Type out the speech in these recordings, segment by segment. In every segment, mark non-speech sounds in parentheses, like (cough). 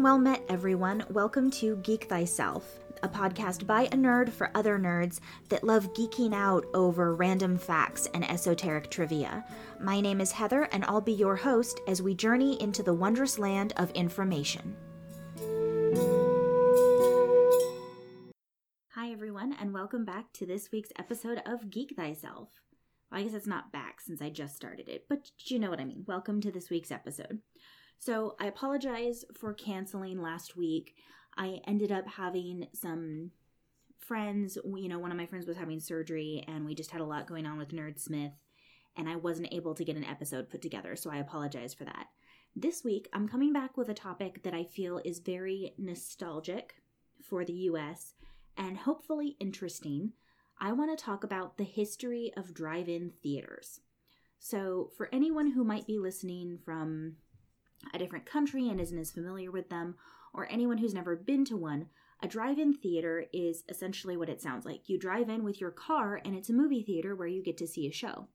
and well met, everyone. Welcome to Geek Thyself, a podcast by a nerd for other nerds that love geeking out over random facts and esoteric trivia. My name is Heather, and I'll be your host as we journey into the wondrous land of information. Hi, everyone, and welcome back to this week's episode of Geek Thyself. Well, I guess it's not back since I just started it, but you know what I mean. Welcome to this week's episode. So I apologize for canceling last week. I ended up having some friends, you know, one of my friends was having surgery and we just had a lot going on with Nerdsmith and I wasn't able to get an episode put together, so I apologize for that. This week, I'm coming back with a topic that I feel is very nostalgic for the US and hopefully interesting. I want to talk about the history of drive in theaters. So, for anyone who might be listening from a different country and isn't as familiar with them, or anyone who's never been to one, a drive in theater is essentially what it sounds like. You drive in with your car, and it's a movie theater where you get to see a show.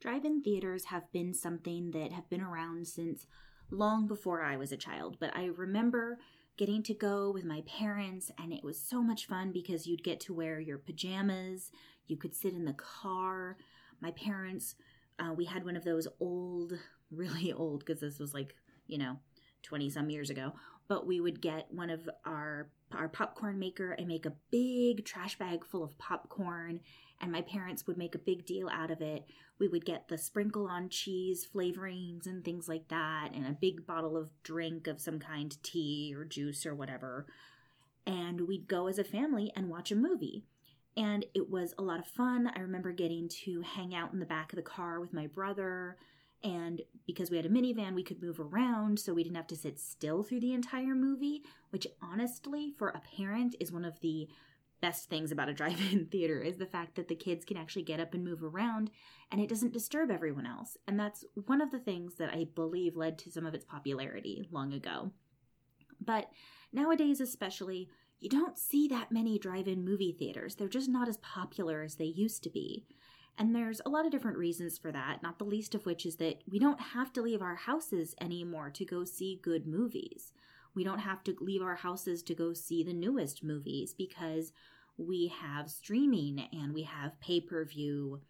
Drive in theaters have been something that have been around since long before I was a child, but I remember getting to go with my parents, and it was so much fun because you'd get to wear your pajamas, you could sit in the car. My parents, uh, we had one of those old, (laughs) really old, because this was like you know, 20 some years ago, but we would get one of our our popcorn maker and make a big trash bag full of popcorn and my parents would make a big deal out of it. We would get the sprinkle on cheese flavorings and things like that and a big bottle of drink of some kind, tea or juice or whatever. And we'd go as a family and watch a movie. And it was a lot of fun. I remember getting to hang out in the back of the car with my brother and because we had a minivan, we could move around, so we didn't have to sit still through the entire movie, which honestly, for a parent, is one of the best things about a (laughs) drive-in theater is the fact that the kids can actually get up and move around and it doesn't disturb everyone else. And that's one of the things that I believe led to some of its popularity long ago. But nowadays especially, you don't see that many drive-in movie theaters. They're just not as popular as they used to be. And there's a lot of different reasons for that, not the least of which is that we don't have to leave our houses anymore to go see good movies. We don't have to leave our houses to go see the newest movies because we have streaming and we have pay per view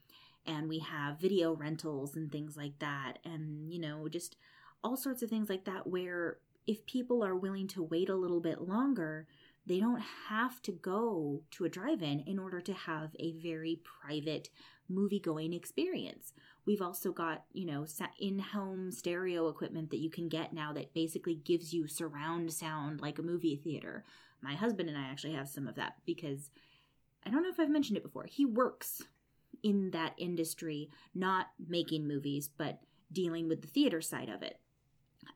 and we have video rentals and things like that. And, you know, just all sorts of things like that where if people are willing to wait a little bit longer, they don't have to go to a drive in in order to have a very private movie going experience. We've also got, you know, in home stereo equipment that you can get now that basically gives you surround sound like a movie theater. My husband and I actually have some of that because I don't know if I've mentioned it before. He works in that industry, not making movies, but dealing with the theater side of it.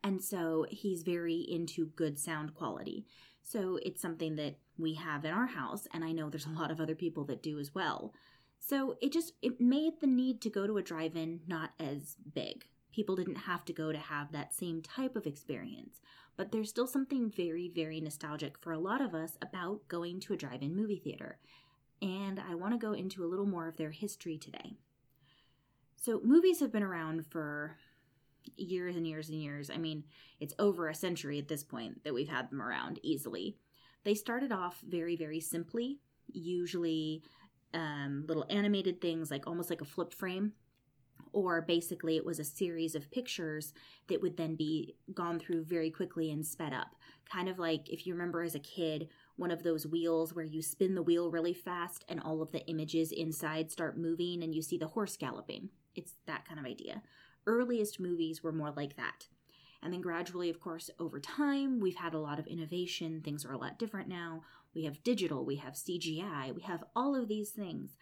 And so he's very into good sound quality. So it's something that we have in our house, and I know there's a lot of other people that do as well. So it just it made the need to go to a drive-in not as big. People didn't have to go to have that same type of experience. But there's still something very, very nostalgic for a lot of us about going to a drive-in movie theater. And I want to go into a little more of their history today. So movies have been around for years and years and years. I mean, it's over a century at this point that we've had them around easily. They started off very, very simply, usually um, little animated things, like almost like a flip frame. Or basically, it was a series of pictures that would then be gone through very quickly and sped up. Kind of like if you remember as a kid, one of those wheels where you spin the wheel really fast and all of the images inside start moving and you see the horse galloping. It's that kind of idea earliest movies were more like that. And then gradually, of course, over time, we've had a lot of innovation. Things are a lot different now. We have digital, we have CGI, we have all of these things.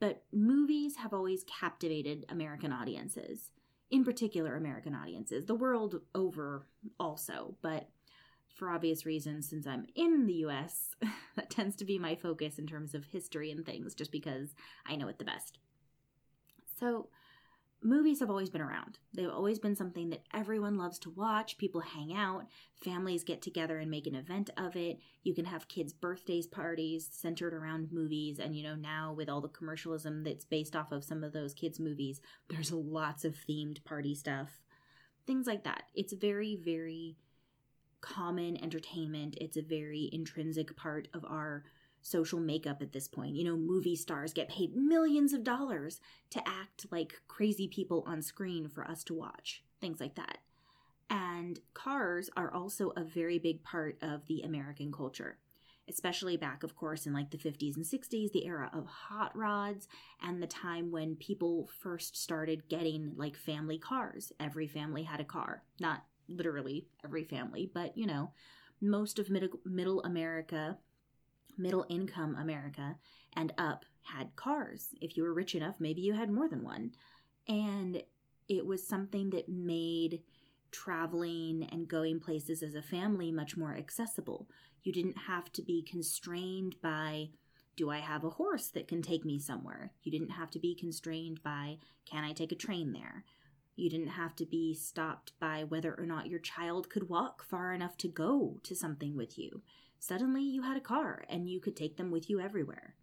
But movies have always captivated American audiences, in particular, American audiences, the world over also. But for obvious reasons, since I'm in the US, (laughs) that tends to be my focus in terms of history and things, just because I know it the best. So, movies have always been around. They've always been something that everyone loves to watch. People hang out, families get together and make an event of it. You can have kids' birthdays parties centered around movies. And, you know, now with all the commercialism that's based off of some of those kids' movies, there's lots of themed party stuff, things like that. It's very, very common entertainment. It's a very intrinsic part of our social makeup at this point. You know, movie stars get paid millions of dollars to act like crazy people on screen for us to watch, things like that. And cars are also a very big part of the American culture, especially back, of course, in like the 50s and 60s, the era of hot rods, and the time when people first started getting like family cars. Every family had a car. Not literally every family, but you know, most of middle, middle America middle income America and up had cars. If you were rich enough, maybe you had more than one. And it was something that made traveling and going places as a family much more accessible. You didn't have to be constrained by do I have a horse that can take me somewhere? You didn't have to be constrained by can I take a train there? You didn't have to be stopped by whether or not your child could walk far enough to go to something with you suddenly you had a car and you could take them with you everywhere.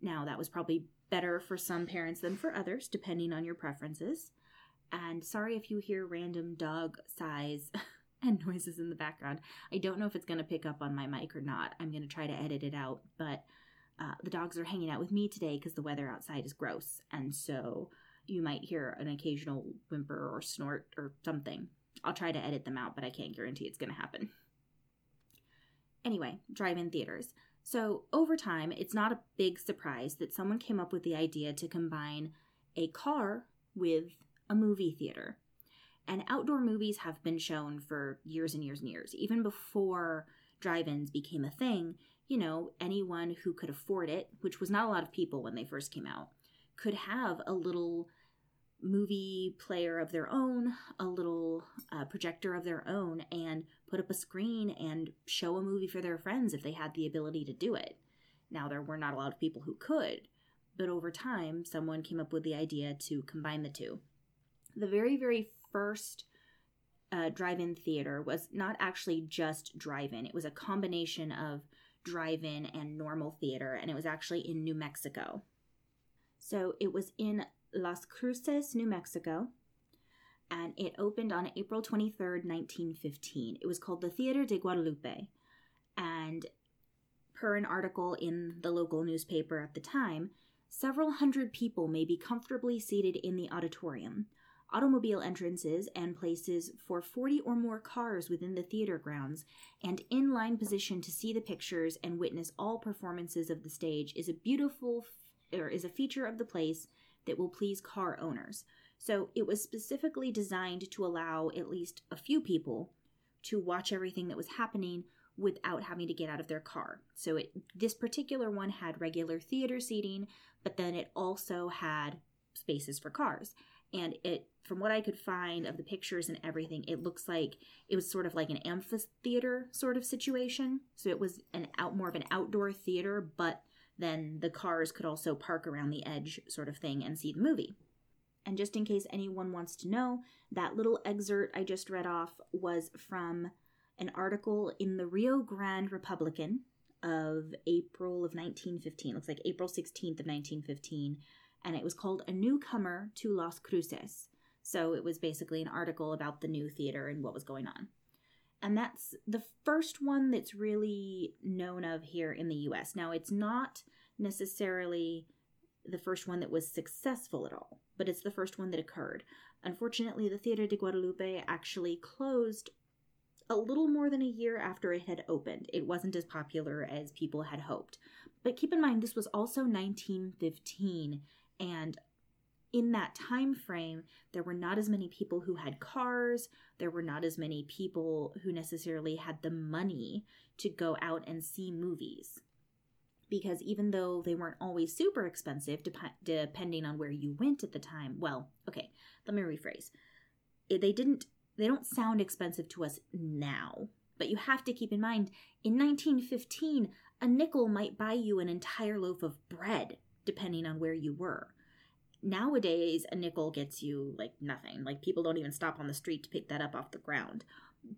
Now, that was probably better for some parents than for others, depending on your preferences. And sorry if you hear random dog sighs (laughs) and noises in the background. I don't know if it's going to pick up on my mic or not. I'm going to try to edit it out, but uh, the dogs are hanging out with me today because the weather outside is gross. And so you might hear an occasional whimper or snort or something. I'll try to edit them out, but I can't guarantee it's going to happen. Anyway, drive in theaters. So, over time, it's not a big surprise that someone came up with the idea to combine a car with a movie theater. And outdoor movies have been shown for years and years and years. Even before drive ins became a thing, you know, anyone who could afford it, which was not a lot of people when they first came out, could have a little movie player of their own, a little uh, projector of their own, and put up a screen and show a movie for their friends if they had the ability to do it. Now, there were not a lot of people who could, but over time, someone came up with the idea to combine the two. The very, very first uh, drive in theater was not actually just drive in, it was a combination of drive in and normal theater, and it was actually in New Mexico. So it was in Las Cruces, New Mexico, and it opened on April 23rd, 1915. It was called the Theater de Guadalupe, and per an article in the local newspaper at the time, several hundred people may be comfortably seated in the auditorium. Automobile entrances and places for 40 or more cars within the theater grounds and in line position to see the pictures and witness all performances of the stage is a beautiful or is a feature of the place that will please car owners. So it was specifically designed to allow at least a few people to watch everything that was happening without having to get out of their car. So it this particular one had regular theater seating, but then it also had spaces for cars. And it from what I could find of the pictures and everything, it looks like it was sort of like an amphitheater sort of situation. So it was an out more of an outdoor theater, but then the cars could also park around the edge, sort of thing, and see the movie. And just in case anyone wants to know, that little excerpt I just read off was from an article in the Rio Grande Republican of April of 1915. It looks like April 16th of 1915. And it was called A Newcomer to Las Cruces. So it was basically an article about the new theater and what was going on. And that's the first one that's really known of here in the US. Now, it's not necessarily the first one that was successful at all, but it's the first one that occurred. Unfortunately, the Theater de Guadalupe actually closed a little more than a year after it had opened. It wasn't as popular as people had hoped. But keep in mind, this was also 1915, and in that time frame there were not as many people who had cars there were not as many people who necessarily had the money to go out and see movies because even though they weren't always super expensive dep- depending on where you went at the time well okay let me rephrase. They didn't they don't sound expensive to us now but you have to keep in mind in 1915 a nickel might buy you an entire loaf of bread depending on where you were. Nowadays a nickel gets you like nothing like people don't even stop on the street to pick that up off the ground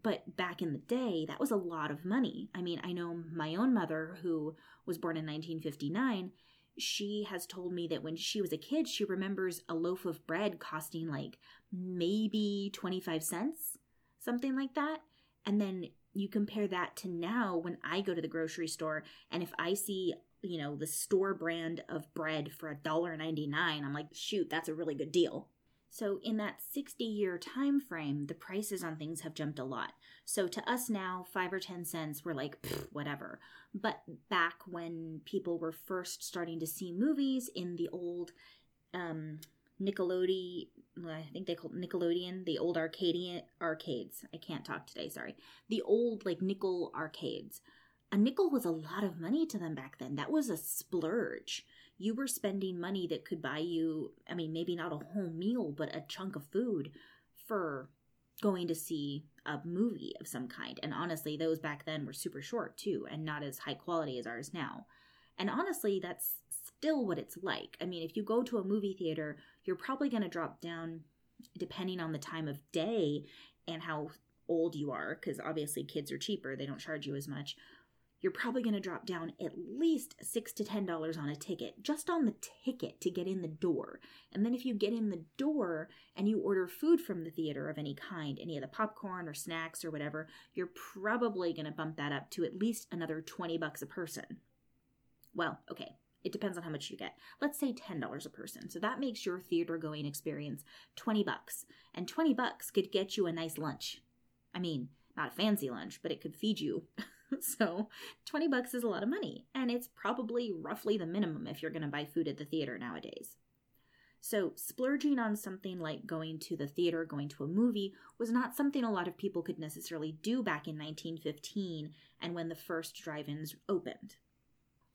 but back in the day that was a lot of money i mean i know my own mother who was born in 1959 she has told me that when she was a kid she remembers a loaf of bread costing like maybe 25 cents something like that and then you compare that to now when I go to the grocery store and if I see, you know, the store brand of bread for $1.99, I'm like, shoot, that's a really good deal. So in that 60 year time frame, the prices on things have jumped a lot. So to us now, 5 or 10 cents we're like whatever. But back when people were first starting to see movies in the old um Nickelodeon, I think they called Nickelodeon, the old Arcadian arcades. I can't talk today, sorry. The old like nickel arcades. A nickel was a lot of money to them back then. That was a splurge. You were spending money that could buy you, I mean, maybe not a whole meal, but a chunk of food for going to see a movie of some kind. And honestly, those back then were super short too, and not as high quality as ours now. And honestly, that's still what it's like. I mean, if you go to a movie theater, you're probably going to drop down depending on the time of day and how old you are, because obviously kids are cheaper, they don't charge you as much. You're probably going to drop down at least six to ten dollars on a ticket, just on the ticket to get in the door. And then if you get in the door and you order food from the theater of any kind, any of the popcorn or snacks or whatever, you're probably going to bump that up to at least another 20 bucks a person. Well, okay, it depends on how much you get. Let's say $10 a person. So that makes your theater going experience 20 bucks. And 20 bucks could get you a nice lunch. I mean, not a fancy lunch, but it could feed you. (laughs) (laughs) so 20 bucks is a lot of money, and it's probably roughly the minimum if you're going to buy food at the theater nowadays. So, splurging on something like going to the theater, going to a movie, was not something a lot of people could necessarily do back in 1915 and when the first drive ins opened.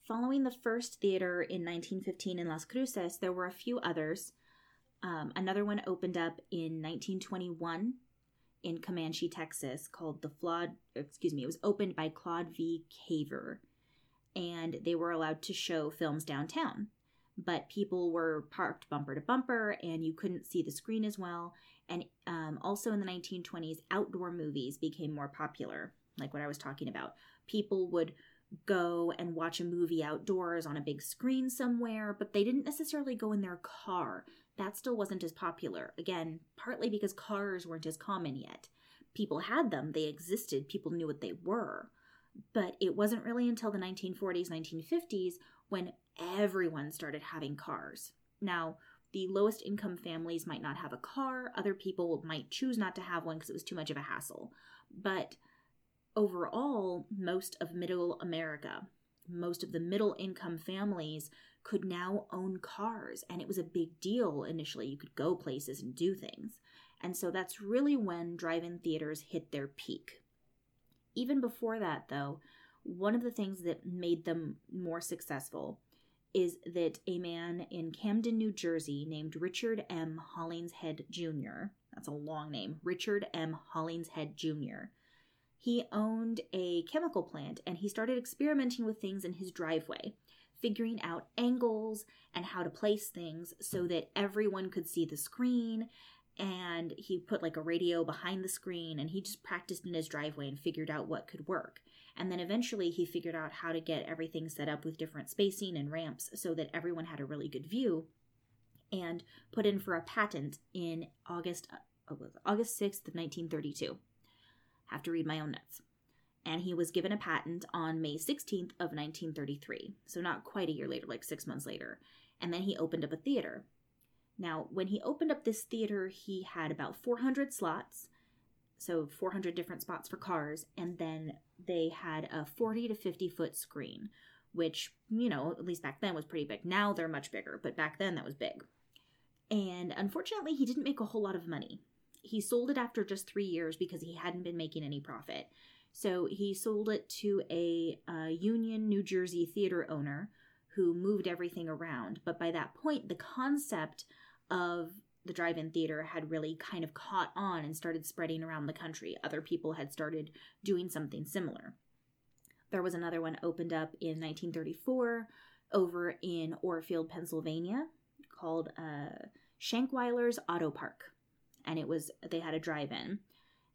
Following the first theater in 1915 in Las Cruces, there were a few others. Um, another one opened up in 1921 in Comanche, Texas, called the Flawed. Excuse me, it was opened by Claude V. Caver, and they were allowed to show films downtown. But people were parked bumper to bumper, and you couldn't see the screen as well. And um, also in the 1920s, outdoor movies became more popular, like what I was talking about. People would go and watch a movie outdoors on a big screen somewhere, but they didn't necessarily go in their car. That still wasn't as popular. Again, partly because cars weren't as common yet. People had them, they existed, people knew what they were. But it wasn't really until the 1940s, 1950s when everyone started having cars. Now, the lowest income families might not have a car, other people might choose not to have one because it was too much of a hassle. But overall, most of middle America, most of the middle income families could now own cars. And it was a big deal initially. You could go places and do things. And so that's really when drive in theaters hit their peak. Even before that, though, one of the things that made them more successful is that a man in Camden, New Jersey, named Richard M. Hollingshead Jr., that's a long name, Richard M. Hollingshead Jr., he owned a chemical plant and he started experimenting with things in his driveway, figuring out angles and how to place things so that everyone could see the screen. And he put like a radio behind the screen and he just practiced in his driveway and figured out what could work. And then eventually he figured out how to get everything set up with different spacing and ramps so that everyone had a really good view and put in for a patent in August uh, August 6th of 1932 have to read my own notes. And he was given a patent on May 16th of 1933, so not quite a year later, like six months later. And then he opened up a theater. Now, when he opened up this theater, he had about 400 slots, so 400 different spots for cars, and then they had a 40 to 50 foot screen, which, you know, at least back then was pretty big. Now they're much bigger, but back then that was big. And unfortunately, he didn't make a whole lot of money he sold it after just three years because he hadn't been making any profit. So he sold it to a, a Union, New Jersey theater owner who moved everything around. But by that point, the concept of the drive in theater had really kind of caught on and started spreading around the country. Other people had started doing something similar. There was another one opened up in 1934 over in Orefield, Pennsylvania, called uh, Shankweiler's Auto Park and it was they had a drive-in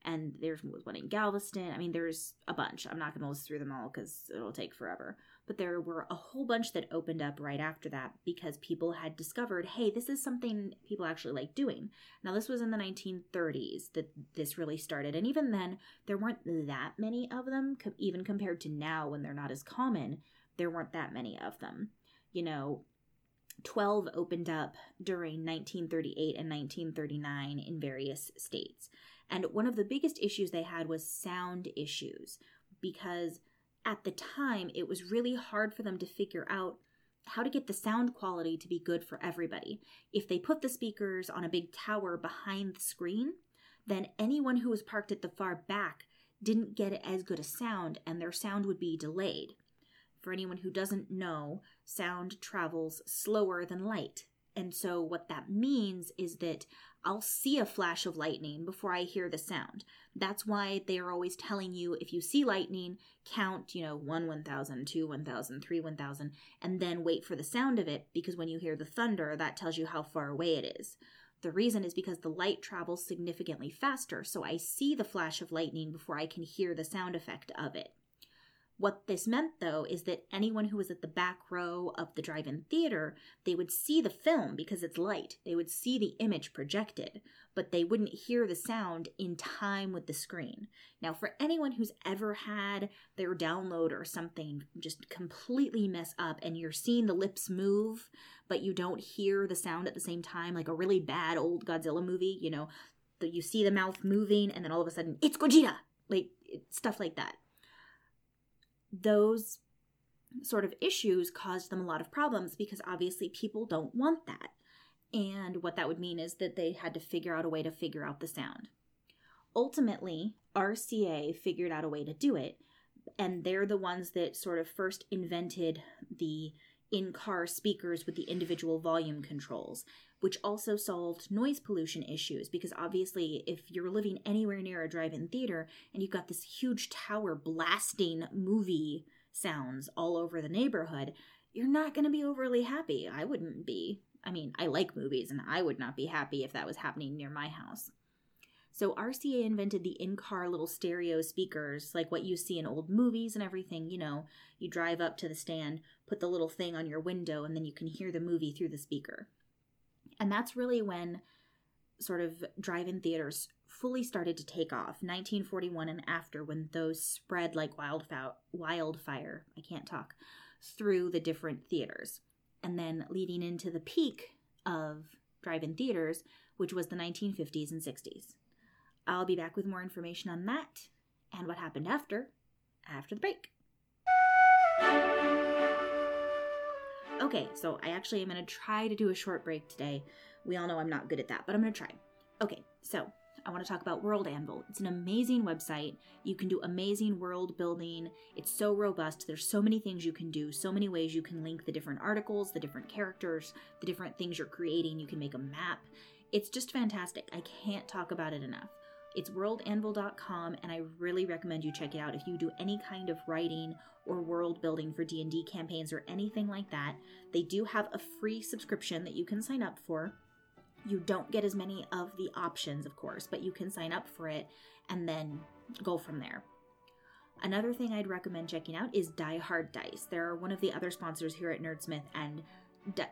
and there's was one in Galveston. I mean, there's a bunch. I'm not going to list through them all because it'll take forever. But there were a whole bunch that opened up right after that because people had discovered, hey, this is something people actually like doing. Now, this was in the 1930s that this really started. And even then, there weren't that many of them, even compared to now when they're not as common. There weren't that many of them. You know, 12 opened up during 1938 and 1939 in various states. And one of the biggest issues they had was sound issues because at the time it was really hard for them to figure out how to get the sound quality to be good for everybody. If they put the speakers on a big tower behind the screen, then anyone who was parked at the far back didn't get as good a sound and their sound would be delayed. For anyone who doesn't know, sound travels slower than light. And so, what that means is that I'll see a flash of lightning before I hear the sound. That's why they are always telling you if you see lightning, count, you know, 1 1000, 2 1000, 3 1000, and then wait for the sound of it because when you hear the thunder, that tells you how far away it is. The reason is because the light travels significantly faster, so I see the flash of lightning before I can hear the sound effect of it. What this meant, though, is that anyone who was at the back row of the drive in theater, they would see the film because it's light. They would see the image projected, but they wouldn't hear the sound in time with the screen. Now, for anyone who's ever had their download or something just completely mess up and you're seeing the lips move, but you don't hear the sound at the same time, like a really bad old Godzilla movie, you know, you see the mouth moving and then all of a sudden, it's Gojira! Like, stuff like that those sort of issues caused them a lot of problems because obviously people don't want that. And what that would mean is that they had to figure out a way to figure out the sound. Ultimately, RCA figured out a way to do it, and they're the ones that sort of first invented the in car speakers with the individual volume controls, which also solved noise pollution issues because obviously, if you're living anywhere near a drive in theater and you've got this huge tower blasting movie sounds all over the neighborhood, you're not going to be overly happy. I wouldn't be. I mean, I like movies and I would not be happy if that was happening near my house. So RCA invented the in-car little stereo speakers, like what you see in old movies and everything, you know, you drive up to the stand, put the little thing on your window and then you can hear the movie through the speaker. And that's really when sort of drive-in theaters fully started to take off 1941 and after when those spread like wildfire wildfire i can't talk through the different theaters. And then leading into the peak of drive-in theaters which was the 1950s and 60s I'll be back with more information on that and what happened after, after the break. Okay, so I actually am going to try to do a short break today. We all know I'm not good at that, but I'm going to try. Okay, so I want to talk about World Anvil. It's an amazing website. You can do amazing world building. It's so robust. There's so many things you can do, so many ways you can link the different articles, the different characters, the different things you're creating. You can make a map. It's just fantastic. I can't talk about it enough. It's worldanvil.com and I really recommend you check it out if you do any kind of writing or world building for D&D campaigns or anything like that. They do have a free subscription that you can sign up for. You don't get as many of the options, of course, but you can sign up for it and then go from there. Another thing I'd recommend checking out is Die Hard Dice. They're one of the other sponsors here at Nerdsmith, and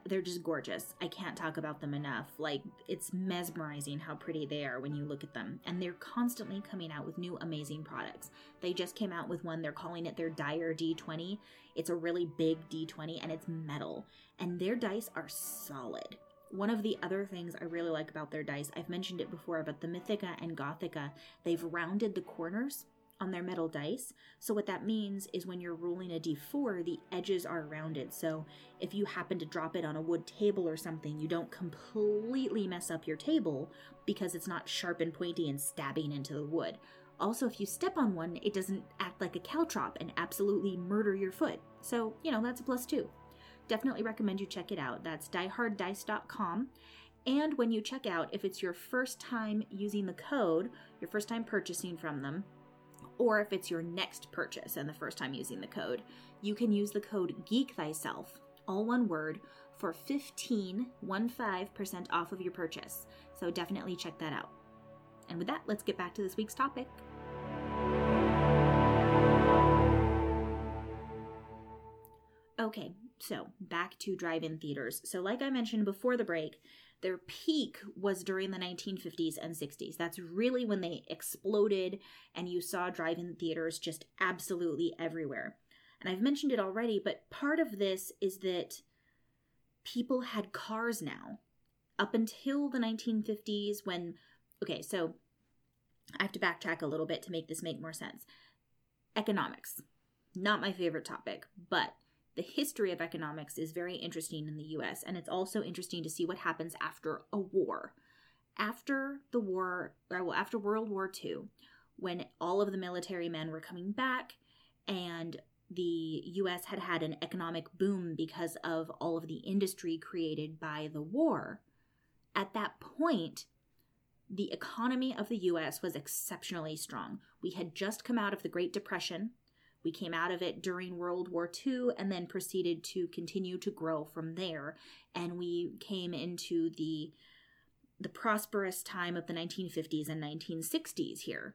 they're just gorgeous. I can't talk about them enough. Like, it's mesmerizing how pretty they are when you look at them. And they're constantly coming out with new amazing products. They just came out with one, they're calling it their Dire D20. It's a really big D20 and it's metal. And their dice are solid. One of the other things I really like about their dice, I've mentioned it before, but the Mythica and Gothica, they've rounded the corners on their metal dice. So what that means is when you're rolling a d4, the edges are rounded. So if you happen to drop it on a wood table or something, you don't completely mess up your table because it's not sharp and pointy and stabbing into the wood. Also, if you step on one, it doesn't act like a caltrop and absolutely murder your foot. So, you know, that's a plus too. Definitely recommend you check it out. That's dieharddice.com. And when you check out, if it's your first time using the code, your first time purchasing from them, or if it's your next purchase and the first time using the code, you can use the code Geek Thyself, all one word, for 15, 15% off of your purchase. So definitely check that out. And with that, let's get back to this week's topic. Okay, so back to drive in theaters. So, like I mentioned before the break, their peak was during the 1950s and 60s. That's really when they exploded, and you saw drive in theaters just absolutely everywhere. And I've mentioned it already, but part of this is that people had cars now. Up until the 1950s, when, okay, so I have to backtrack a little bit to make this make more sense. Economics, not my favorite topic, but the history of economics is very interesting in the US, and it's also interesting to see what happens after a war. After the war, uh, well, after World War II, when all of the military men were coming back and the US had had an economic boom because of all of the industry created by the war, at that point, the economy of the US was exceptionally strong. We had just come out of the Great Depression. We came out of it during World War II and then proceeded to continue to grow from there. And we came into the the prosperous time of the 1950s and 1960s here,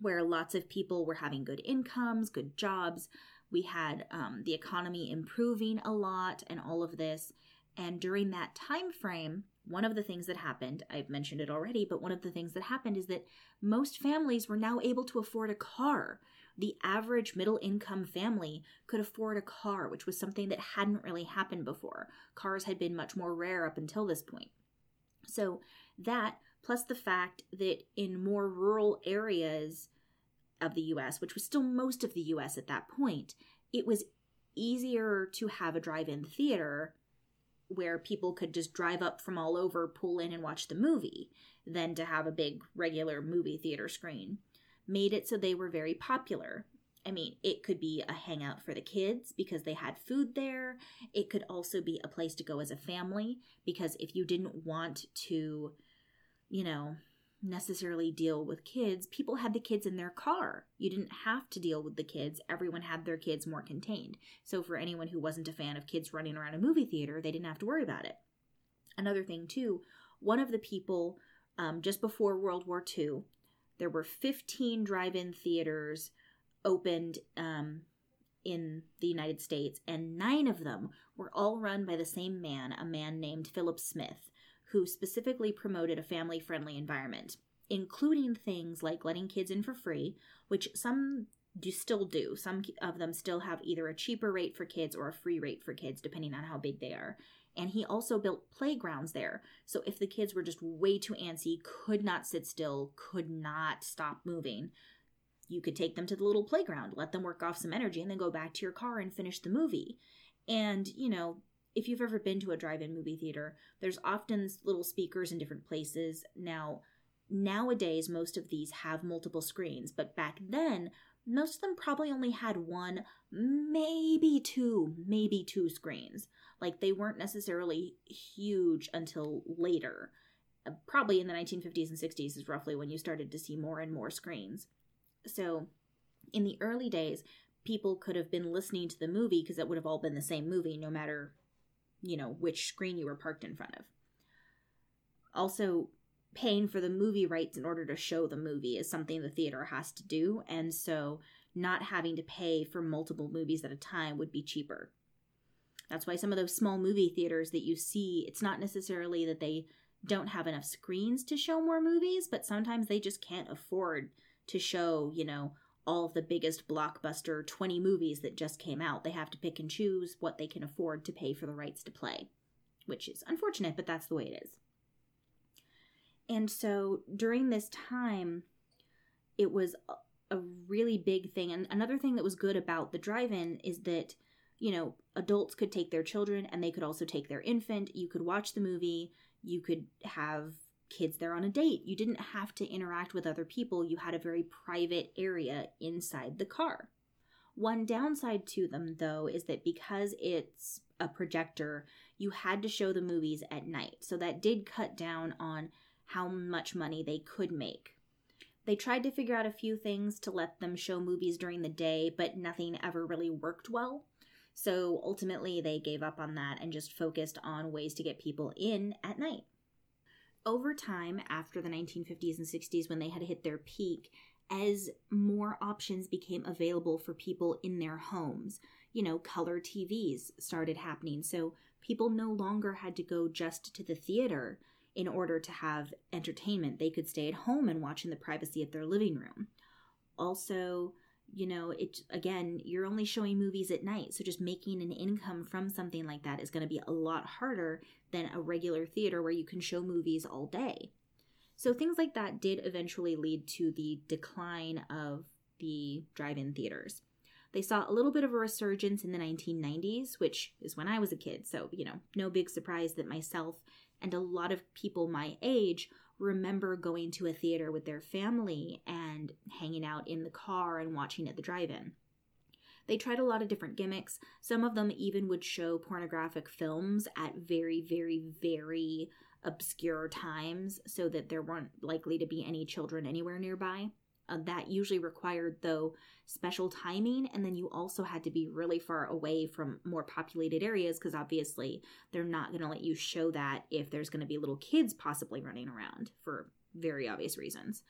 where lots of people were having good incomes, good jobs. We had um, the economy improving a lot, and all of this. And during that time frame, one of the things that happened, I've mentioned it already, but one of the things that happened is that most families were now able to afford a car the average middle income family could afford a car, which was something that hadn't really happened before. Cars had been much more rare up until this point. So, that plus the fact that in more rural areas of the US, which was still most of the US at that point, it was easier to have a drive in theater where people could just drive up from all over, pull in, and watch the movie than to have a big regular movie theater screen made it so they were very popular. I mean, it could be a hangout for the kids because they had food there. It could also be a place to go as a family because if you didn't want to, you know, necessarily deal with kids, people had the kids in their car. You didn't have to deal with the kids. Everyone had their kids more contained. So for anyone who wasn't a fan of kids running around a movie theater, they didn't have to worry about it. Another thing, too, one of the people um, just before World War II there were 15 drive-in theaters opened um, in the United States, and nine of them were all run by the same man, a man named Philip Smith, who specifically promoted a family-friendly environment, including things like letting kids in for free, which some do still do. Some of them still have either a cheaper rate for kids or a free rate for kids, depending on how big they are. And he also built playgrounds there. So if the kids were just way too antsy, could not sit still, could not stop moving, you could take them to the little playground, let them work off some energy, and then go back to your car and finish the movie. And, you know, if you've ever been to a drive in movie theater, there's often little speakers in different places. Now, nowadays, most of these have multiple screens, but back then, most of them probably only had one, maybe two, maybe two screens. Like they weren't necessarily huge until later. Uh, probably in the 1950s and 60s is roughly when you started to see more and more screens. So, in the early days, people could have been listening to the movie because it would have all been the same movie no matter, you know, which screen you were parked in front of. Also, paying for the movie rights in order to show the movie is something the theater has to do, and so not having to pay for multiple movies at a time would be cheaper. That's why some of those small movie theaters that you see, it's not necessarily that they don't have enough screens to show more movies, but sometimes they just can't afford to show, you know, all of the biggest blockbuster 20 movies that just came out. They have to pick and choose what they can afford to pay for the rights to play, which is unfortunate, but that's the way it is. And so during this time, it was a really big thing. And another thing that was good about the drive in is that you know, adults could take their children and they could also take their infant. You could watch the movie. You could have kids there on a date. You didn't have to interact with other people. You had a very private area inside the car. One downside to them, though, is that because it's a projector, you had to show the movies at night. So that did cut down on how much money they could make. They tried to figure out a few things to let them show movies during the day, but nothing ever really worked well. So ultimately, they gave up on that and just focused on ways to get people in at night. over time, after the 1950s and 60s, when they had hit their peak, as more options became available for people in their homes, you know, color TVs started happening. So people no longer had to go just to the theater in order to have entertainment. They could stay at home and watch in the privacy of their living room. Also, you know, it again, you're only showing movies at night, so just making an income from something like that is going to be a lot harder than a regular theater where you can show movies all day. So things like that did eventually lead to the decline of the drive-in theaters. They saw a little bit of a resurgence in the 1990s, which is when I was a kid, so, you know, no big surprise that myself and a lot of people my age remember going to a theater with their family and hanging out in the car and watching at the drive in. They tried a lot of different gimmicks. Some of them even would show pornographic films at very, very, very obscure times so that there weren't likely to be any children anywhere nearby. Uh, that usually required, though, special timing, and then you also had to be really far away from more populated areas because obviously they're not going to let you show that if there's going to be little kids possibly running around for very obvious reasons.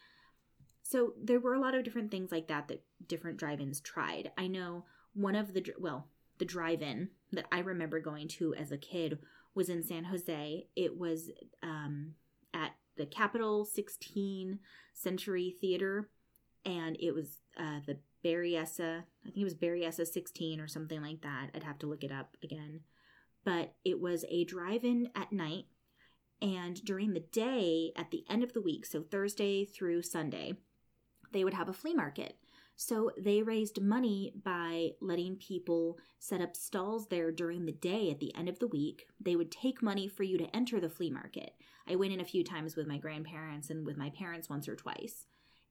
So there were a lot of different things like that that different drive-ins tried. I know one of the well, the drive-in that I remember going to as a kid was in San Jose. It was um, at the Capitol 16 Century Theater and it was uh, the Berryessa. I think it was Berryessa 16 or something like that. I'd have to look it up again. But it was a drive in at night. And during the day, at the end of the week, so Thursday through Sunday, they would have a flea market. So they raised money by letting people set up stalls there during the day at the end of the week. They would take money for you to enter the flea market. I went in a few times with my grandparents and with my parents once or twice.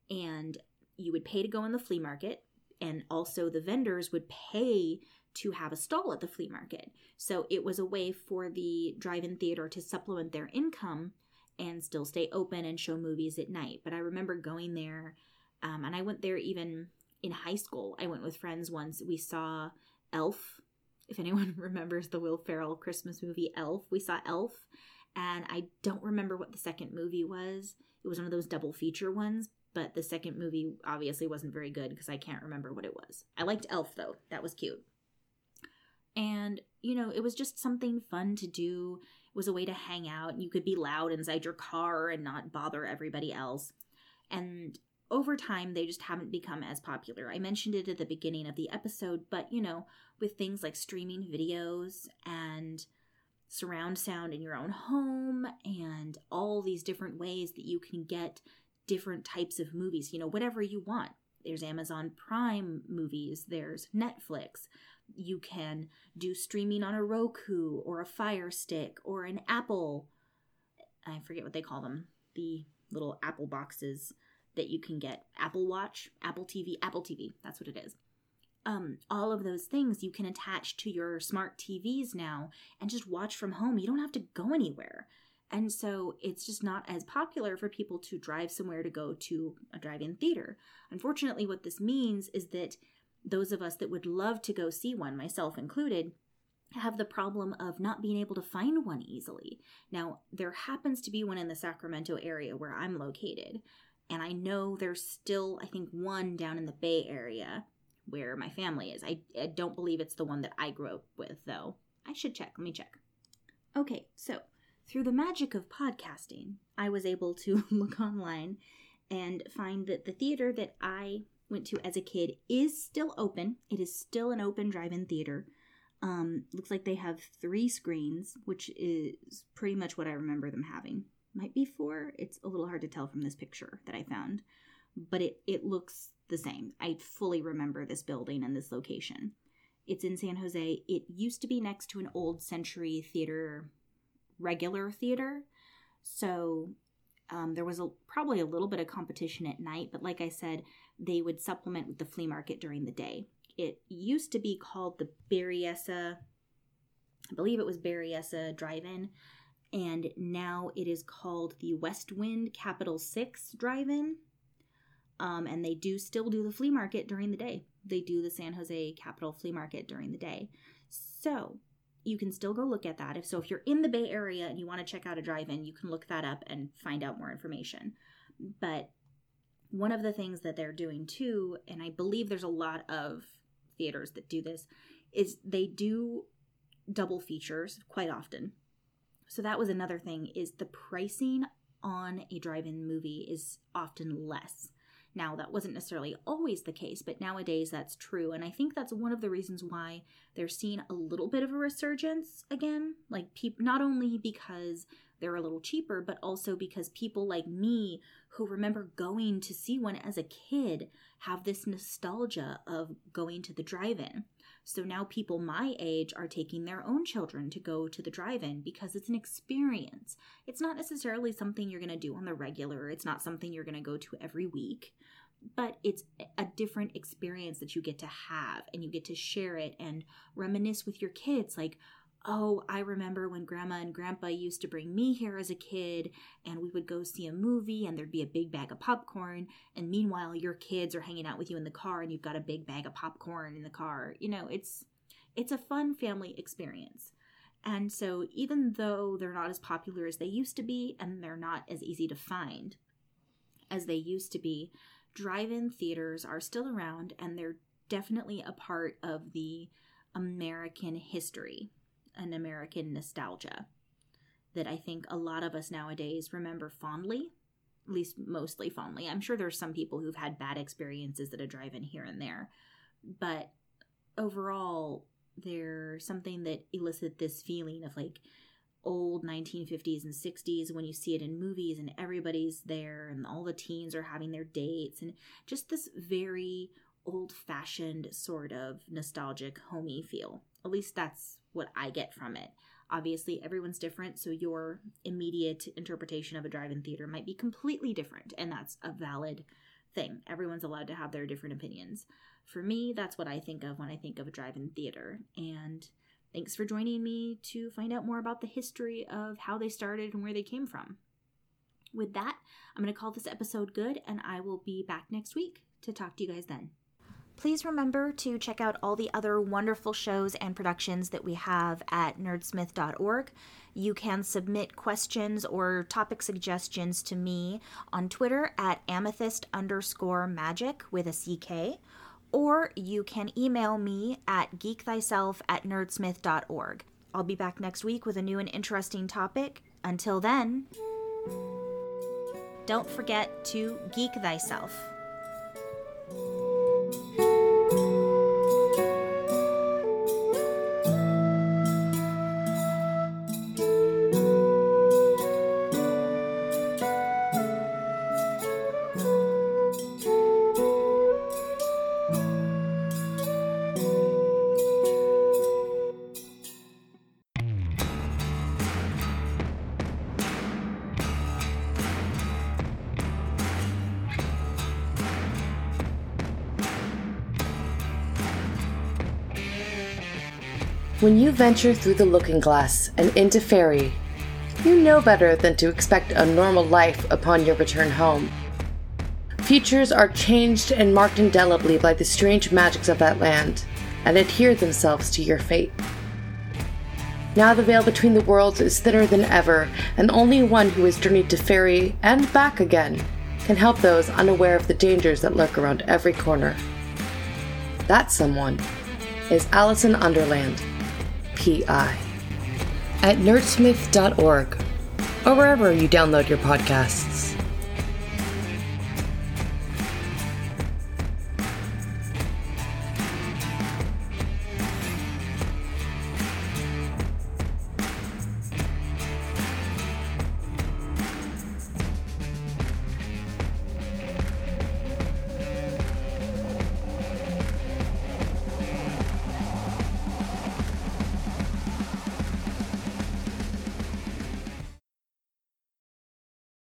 And you would pay to go in the flea market and also the vendors would pay to have a stall at the flea market. So it was a way for the drive-in theater to supplement their income and still stay open and show movies at night. But I remember going there, um, and I went there even in high school. I went with friends once. We saw Elf. If anyone (laughs) remembers the Will Ferrell Christmas movie Elf, we saw Elf, and I don't remember what the second movie was. It was one of those double feature ones, but the second movie obviously wasn't very good because I can't remember what it was. I liked Elf though, that was cute. And, you know, it was just something fun to do. It was a way to hang out. You could be loud inside your car and not bother everybody else. And over time, they just haven't become as popular. I mentioned it at the beginning of the episode, but, you know, with things like streaming videos and surround sound in your own home and all these different ways that you can get different types of movies, you know, whatever you want. There's Amazon Prime movies, there's Netflix. You can do streaming on a Roku or a Fire Stick or an Apple. I forget what they call them. The little Apple boxes that you can get. Apple Watch, Apple TV, Apple TV. That's what it is. Um, all of those things you can attach to your smart TVs now and just watch from home. You don't have to go anywhere. And so it's just not as popular for people to drive somewhere to go to a drive in theater. Unfortunately, what this means is that those of us that would love to go see one, myself included, have the problem of not being able to find one easily. Now, there happens to be one in the Sacramento area where I'm located, and I know there's still, I think, one down in the Bay Area where my family is. I, I don't believe it's the one that I grew up with, though. I should check. Let me check. Okay, so through the magic of podcasting, I was able to (laughs) look online and find that the theater that I went to as a kid is still open. It is still an open drive in theater. Um, looks like they have three screens, which is pretty much what I remember them having. Might be four. It's a little hard to tell from this picture that I found, but it, it looks the same. I fully remember this building and this location. It's in San Jose. It used to be next to an old century theater regular theater. So um, there was a, probably a little bit of competition at night, but like I said, they would supplement with the flea market during the day. It used to be called the Berryessa, I believe it was Berryessa Drive In, and now it is called the West Wind Capitol 6 Drive In. Um, and they do still do the flea market during the day. They do the San Jose Capitol Flea Market during the day. So you can still go look at that. If so, if you're in the Bay Area and you want to check out a drive-in, you can look that up and find out more information. But one of the things that they're doing too, and I believe there's a lot of theaters that do this, is they do double features quite often. So that was another thing is the pricing on a drive-in movie is often less. Now, that wasn't necessarily always the case, but nowadays that's true. And I think that's one of the reasons why they're seeing a little bit of a resurgence again. Like, pe- not only because they're a little cheaper, but also because people like me who remember going to see one as a kid have this nostalgia of going to the drive in. So now people my age are taking their own children to go to the drive in because it's an experience. It's not necessarily something you're going to do on the regular, it's not something you're going to go to every week, but it's a different experience that you get to have and you get to share it and reminisce with your kids. Like, oh, I remember when grandma and grandpa used to bring me here as a kid, and we would go see a movie, and there'd be a big bag of popcorn. And meanwhile, your kids are hanging out with you in the car, and you've got a big bag of popcorn in the car. You know, it's it's a fun family experience. And so, even though they're not as popular as they used to be, and they're not as easy to find as they used to be, drive in theaters are still around, and they're definitely a part of the American history an American nostalgia that I think a lot of us nowadays remember fondly, at least mostly fondly. I'm sure there's some people who've had bad experiences at a drive in here and there, but overall, there's something that elicits this feeling of like old 1950s and 60s when you see it in movies and everybody's there and all the teens are having their dates and just this very old fashioned sort of nostalgic homey feel. At least that's what I get from it. Obviously, everyone's different, so your immediate interpretation of a drive in theater might be completely different, and that's a valid thing. Everyone's allowed to have their different opinions. For me, that's what I think of when I think of a drive in theater. And thanks for joining me to find out more about the history of how they started and where they came from. With that, I'm going to call this episode good, and I will be back next week to talk to you guys then. Please remember to check out all the other wonderful shows and productions that we have at nerdsmith.org. You can submit questions or topic suggestions to me on Twitter at amethyst underscore magic with a CK, or you can email me at geekthyself at nerdsmith.org. I'll be back next week with a new and interesting topic. Until then, don't forget to geek thyself. When you venture through the looking glass and into fairy, you know better than to expect a normal life upon your return home. Futures are changed and marked indelibly by the strange magics of that land, and adhere themselves to your fate. Now the veil between the worlds is thinner than ever, and only one who has journeyed to fairy and back again can help those unaware of the dangers that lurk around every corner. That someone is Allison Underland. PI. At nerdsmith.org or wherever you download your podcasts.